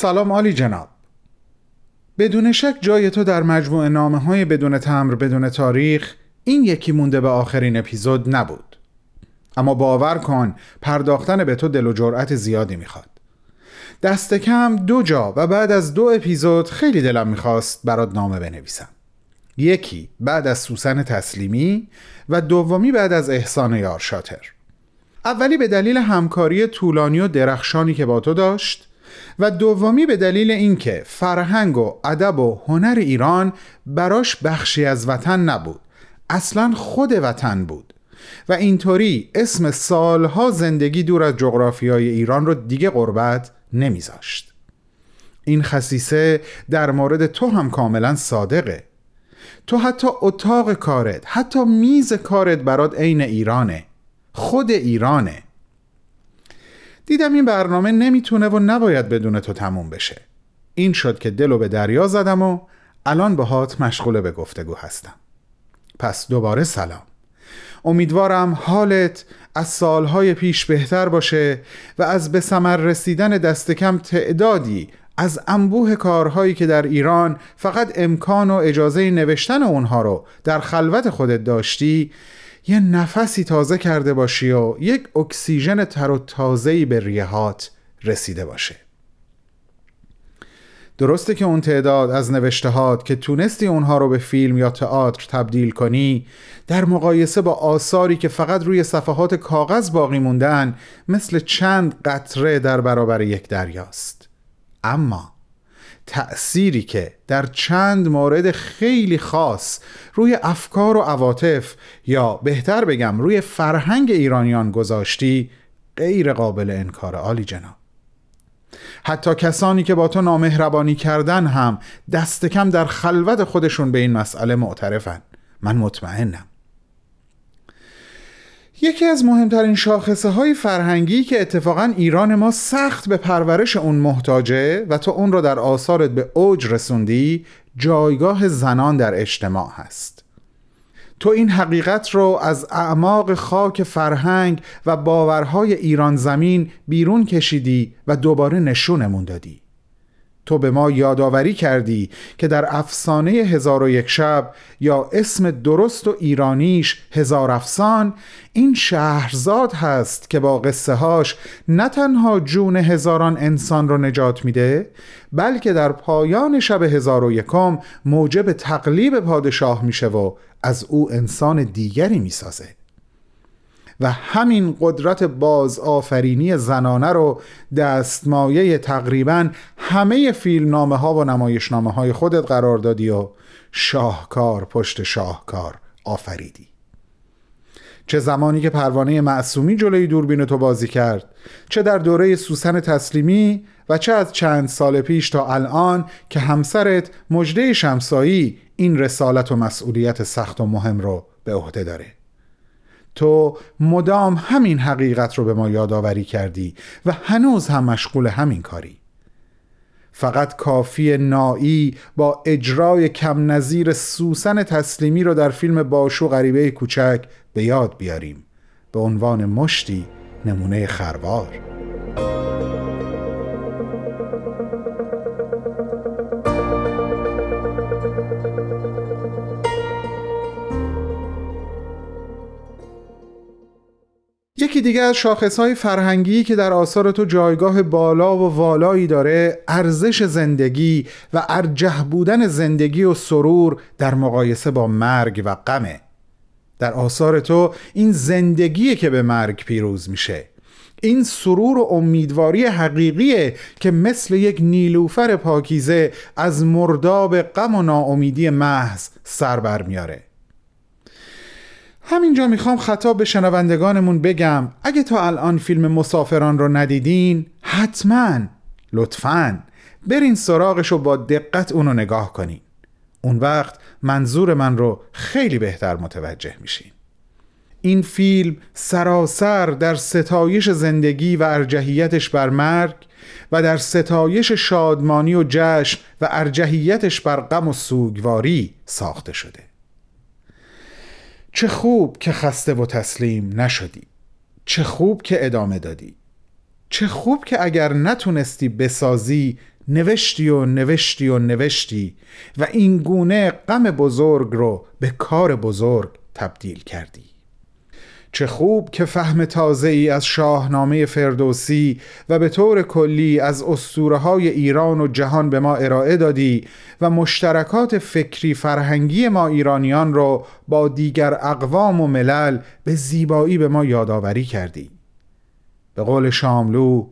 سلام عالی جناب. بدون شک جای تو در مجموع نامه های بدون تمر بدون تاریخ این یکی مونده به آخرین اپیزود نبود. اما باور کن پرداختن به تو دل و جرأت زیادی می‌خواد. دست کم دو جا و بعد از دو اپیزود خیلی دلم می‌خواست برات نامه بنویسم. یکی بعد از سوسن تسلیمی و دومی بعد از احسان یار شاتر. اولی به دلیل همکاری طولانی و درخشانی که با تو داشت و دومی به دلیل اینکه فرهنگ و ادب و هنر ایران براش بخشی از وطن نبود اصلا خود وطن بود و اینطوری اسم سالها زندگی دور از جغرافیای ایران رو دیگه قربت نمیذاشت. این خصیصه در مورد تو هم کاملا صادقه. تو حتی اتاق کارت حتی میز کارت برات عین ایرانه. خود ایرانه. دیدم این برنامه نمی‌تونه و نباید بدون تو تموم بشه. این شد که دلو به دریا زدم و الان باهات مشغول به گفتگو هستم. پس دوباره سلام. امیدوارم حالت از سالهای پیش بهتر باشه و از به ثمر رسیدن دست کم تعدادی از انبوه کارهایی که در ایران فقط امکان و اجازه نوشتن اونها رو در خلوت خودت داشتی یه نفسی تازه کرده باشی و یک اکسیژن تر و تازه‌ای به ریهات رسیده باشه. درسته که اون تعداد از نوشتهات که تونستی اونها رو به فیلم یا تئاتر تبدیل کنی در مقایسه با آثاری که فقط روی صفحات کاغذ باقی موندن مثل چند قطره در برابر یک دریاست. اما تأثیری که در چند مورد خیلی خاص روی افکار و عواطف یا بهتر بگم روی فرهنگ ایرانیان گذاشتی غیر قابل انکار. عالی جناب. حتی کسانی که با تو نامهربانی کردن هم دست کم در خلوت خودشون به این مسئله معترفن. من مطمئنم. یکی از مهمترین شاخصه های فرهنگی که اتفاقا ایران ما سخت به پرورش اون محتاجه و تو اون رو در آثارت به اوج رسوندی جایگاه زنان در اجتماع هست. تو این حقیقت رو از اعماق خاک فرهنگ و باورهای ایران زمین بیرون کشیدی و دوباره نشونمون دادی. تو به ما یادآوری کردی که در افسانه هزار و یک شب یا اسم درست و ایرانیش هزار افسان این شهرزاد هست که با قصه هاش نه تنها جون هزاران انسان رو نجات میده بلکه در پایان شب هزار و یکم موجب تقلیب پادشاه میشه و از او انسان دیگری می‌سازه. و همین قدرت باز آفرینی زنانه رو دستمایه تقریبا همه فیلم نامه ها و نمایشنامه های خودت قرار دادی و شاهکار پشت شاهکار آفریدی. چه زمانی که پروانه معصومی جلوی دوربین تو بازی کرد چه در دوره سوسن تسلیمی و چه از چند سال پیش تا الان که همسرت مجده شمسایی این رسالت و مسئولیت سخت و مهم رو به عهده داره. تو مدام همین حقیقت رو به ما یادآوری کردی و هنوز هم مشغول همین کاری. فقط کافی نایی با اجرای کم نظیر سوسن تسلیمی رو در فیلم باشو غریبه کوچک به یاد بیاریم. به عنوان مشتی نمونه خروار. یکی دیگه از شاخصهای فرهنگی که در آثار تو جایگاه بالا و والایی داره ارزش زندگی و ارجه بودن زندگی و سرور در مقایسه با مرگ و غمه. در آثار تو این زندگیه که به مرگ پیروز میشه. این سرور و امیدواری حقیقیه که مثل یک نیلوفر پاکیزه از مرداب غم و ناامیدی محض سر بر میاره همینجا می‌خوام خطاب به شنوندگانمون بگم اگه تا الان فیلم مسافران رو ندیدین حتما لطفا برین سراغش رو با دقت اونو نگاه کنین. اون وقت منظور من رو خیلی بهتر متوجه میشین. این فیلم سراسر در ستایش زندگی و ارجحیتش بر مرگ و در ستایش شادمانی و جشن و ارجحیتش بر غم و سوگواری ساخته شده. چه خوب که خسته و تسلیم نشدی. چه خوب که ادامه دادی. چه خوب که اگر نتونستی بسازی نوشتی و نوشتی و نوشتی و این گونه غم بزرگ رو به کار بزرگ تبدیل کردی. چه خوب که فهم تازه ای از شاهنامه فردوسی و به طور کلی از اسطوره های ایران و جهان به ما ارائه دادی و مشترکات فکری فرهنگی ما ایرانیان را با دیگر اقوام و ملل به زیبایی به ما یادآوری کردی. به قول شاملو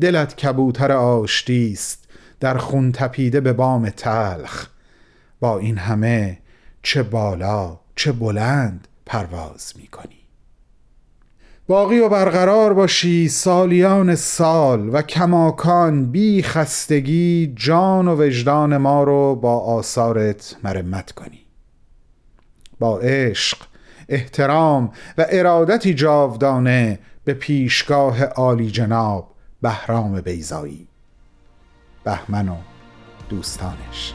دلت کبوتر آشتی است در خون تپیده به بام تلخ. با این همه چه بالا چه بلند پرواز می کنی باقی و برقرار باشی سالیان سال و کماکان بی خستگی جان و وجدان ما رو با آثارت مرمت کنی. با عشق احترام و ارادتی جاودانه به پیشگاه عالی جناب بهرام بیزایی بهمن و دوستانش.